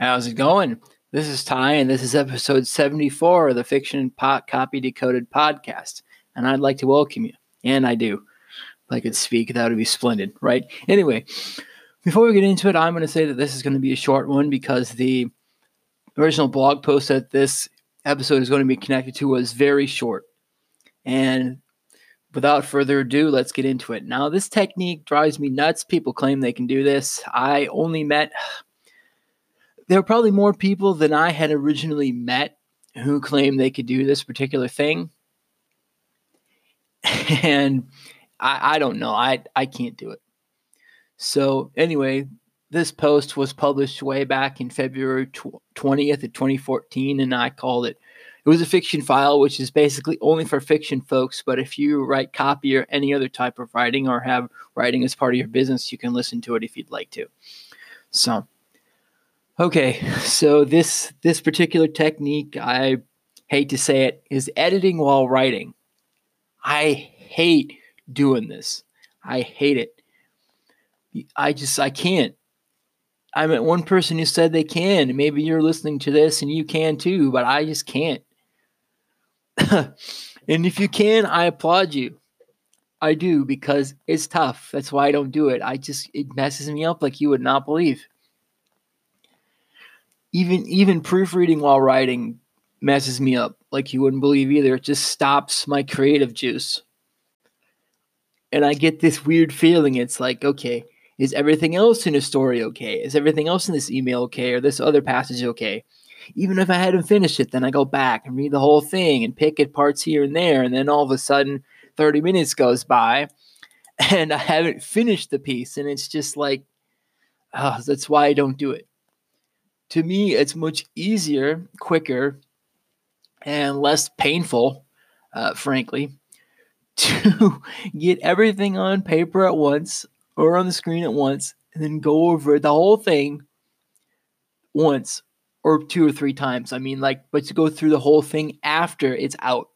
How's it going? This is Ty, and this is episode 74 of the Fiction and Copy Decoded podcast. And I'd like to welcome you. And I do. If I could speak, that would be splendid, right? Anyway, before we get into it, I'm going to say that this is going to be a short one because the original blog post that this episode is going to be connected to was very short. And without further ado, let's get into it. Now, this technique drives me nuts. People claim they can do this. I only met there were probably more people than I had originally met who claimed they could do this particular thing. And I, I don't know. I, I can't do it. So, anyway, this post was published way back in February 20th of 2014, and I called it. It was a fiction file, which is basically only for fiction folks. But if you write copy or any other type of writing or have writing as part of your business, you can listen to it if you'd like to. So, Okay, so this this particular technique, I hate to say it, is editing while writing. I hate doing this. I hate it. I just I can't. I met one person who said they can. Maybe you're listening to this and you can too, but I just can't. and if you can, I applaud you. I do because it's tough. That's why I don't do it. I just it messes me up like you would not believe even even proofreading while writing messes me up like you wouldn't believe either. It just stops my creative juice. And I get this weird feeling. It's like, okay, is everything else in a story okay? Is everything else in this email okay? Or this other passage okay? Even if I hadn't finished it, then I go back and read the whole thing and pick at parts here and there. And then all of a sudden, 30 minutes goes by and I haven't finished the piece. And it's just like, oh, that's why I don't do it to me, it's much easier, quicker, and less painful, uh, frankly, to get everything on paper at once or on the screen at once and then go over the whole thing once or two or three times. I mean, like, but to go through the whole thing after it's out,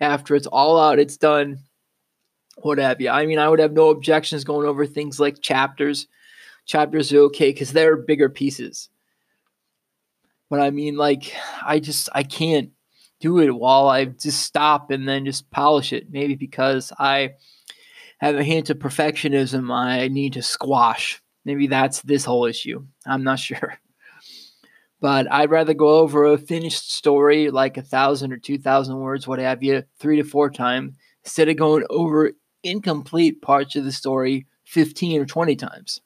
after it's all out, it's done, what have you. I mean, I would have no objections going over things like chapters. Chapters are okay because they're bigger pieces. But I mean, like, I just I can't do it while I just stop and then just polish it. Maybe because I have a hint of perfectionism I need to squash. Maybe that's this whole issue. I'm not sure. But I'd rather go over a finished story, like a thousand or two thousand words, what have you, three to four times, instead of going over incomplete parts of the story 15 or 20 times.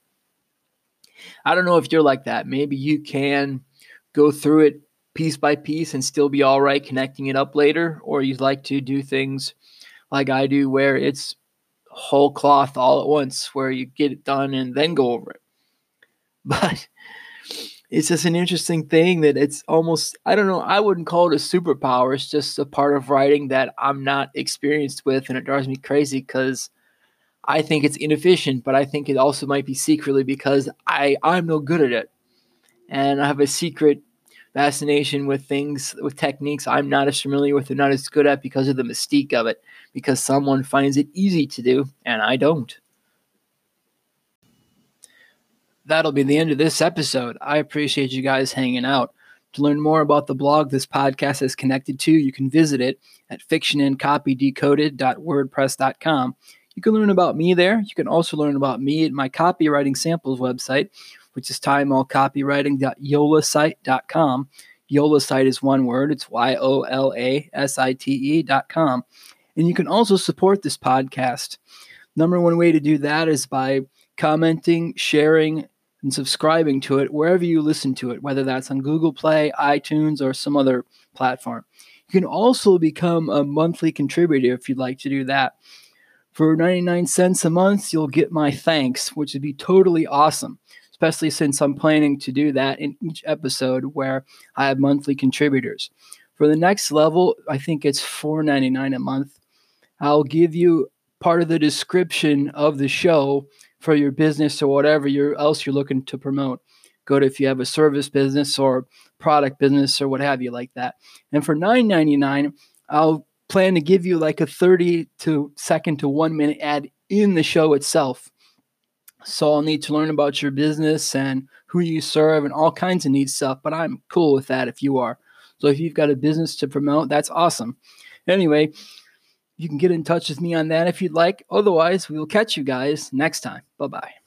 I don't know if you're like that. Maybe you can go through it piece by piece and still be all right connecting it up later, or you'd like to do things like I do where it's whole cloth all at once, where you get it done and then go over it. But it's just an interesting thing that it's almost, I don't know, I wouldn't call it a superpower. It's just a part of writing that I'm not experienced with, and it drives me crazy because. I think it's inefficient, but I think it also might be secretly because I I'm no good at it and I have a secret fascination with things with techniques I'm not as familiar with or not as good at because of the mystique of it, because someone finds it easy to do and I don't. That'll be the end of this episode. I appreciate you guys hanging out. To learn more about the blog this podcast is connected to, you can visit it at fictionandcopydecoded.wordpress.com. You can learn about me there. You can also learn about me at my copywriting samples website, which is timeallcopywriting.yolasite.com. Yolasite is one word. It's Y O L A S I T E.com. And you can also support this podcast. Number one way to do that is by commenting, sharing, and subscribing to it wherever you listen to it, whether that's on Google Play, iTunes, or some other platform. You can also become a monthly contributor if you'd like to do that. For 99 cents a month, you'll get my thanks, which would be totally awesome especially since I'm planning to do that in each episode where I have monthly contributors. For the next level, I think it's $4.99 a month. I'll give you part of the description of the show for your business or whatever you're, else you're looking to promote. Go to if you have a service business or product business or what have you like that. And for $9.99, I'll plan to give you like a 30 to second to one minute ad in the show itself So I'll need to learn about your business and who you serve and all kinds of neat stuff, but I'm cool with that if you are. So if you've got a business to promote, that's awesome. Anyway, you can get in touch with me on that if you'd like. Otherwise, we will catch you guys next time. Bye bye.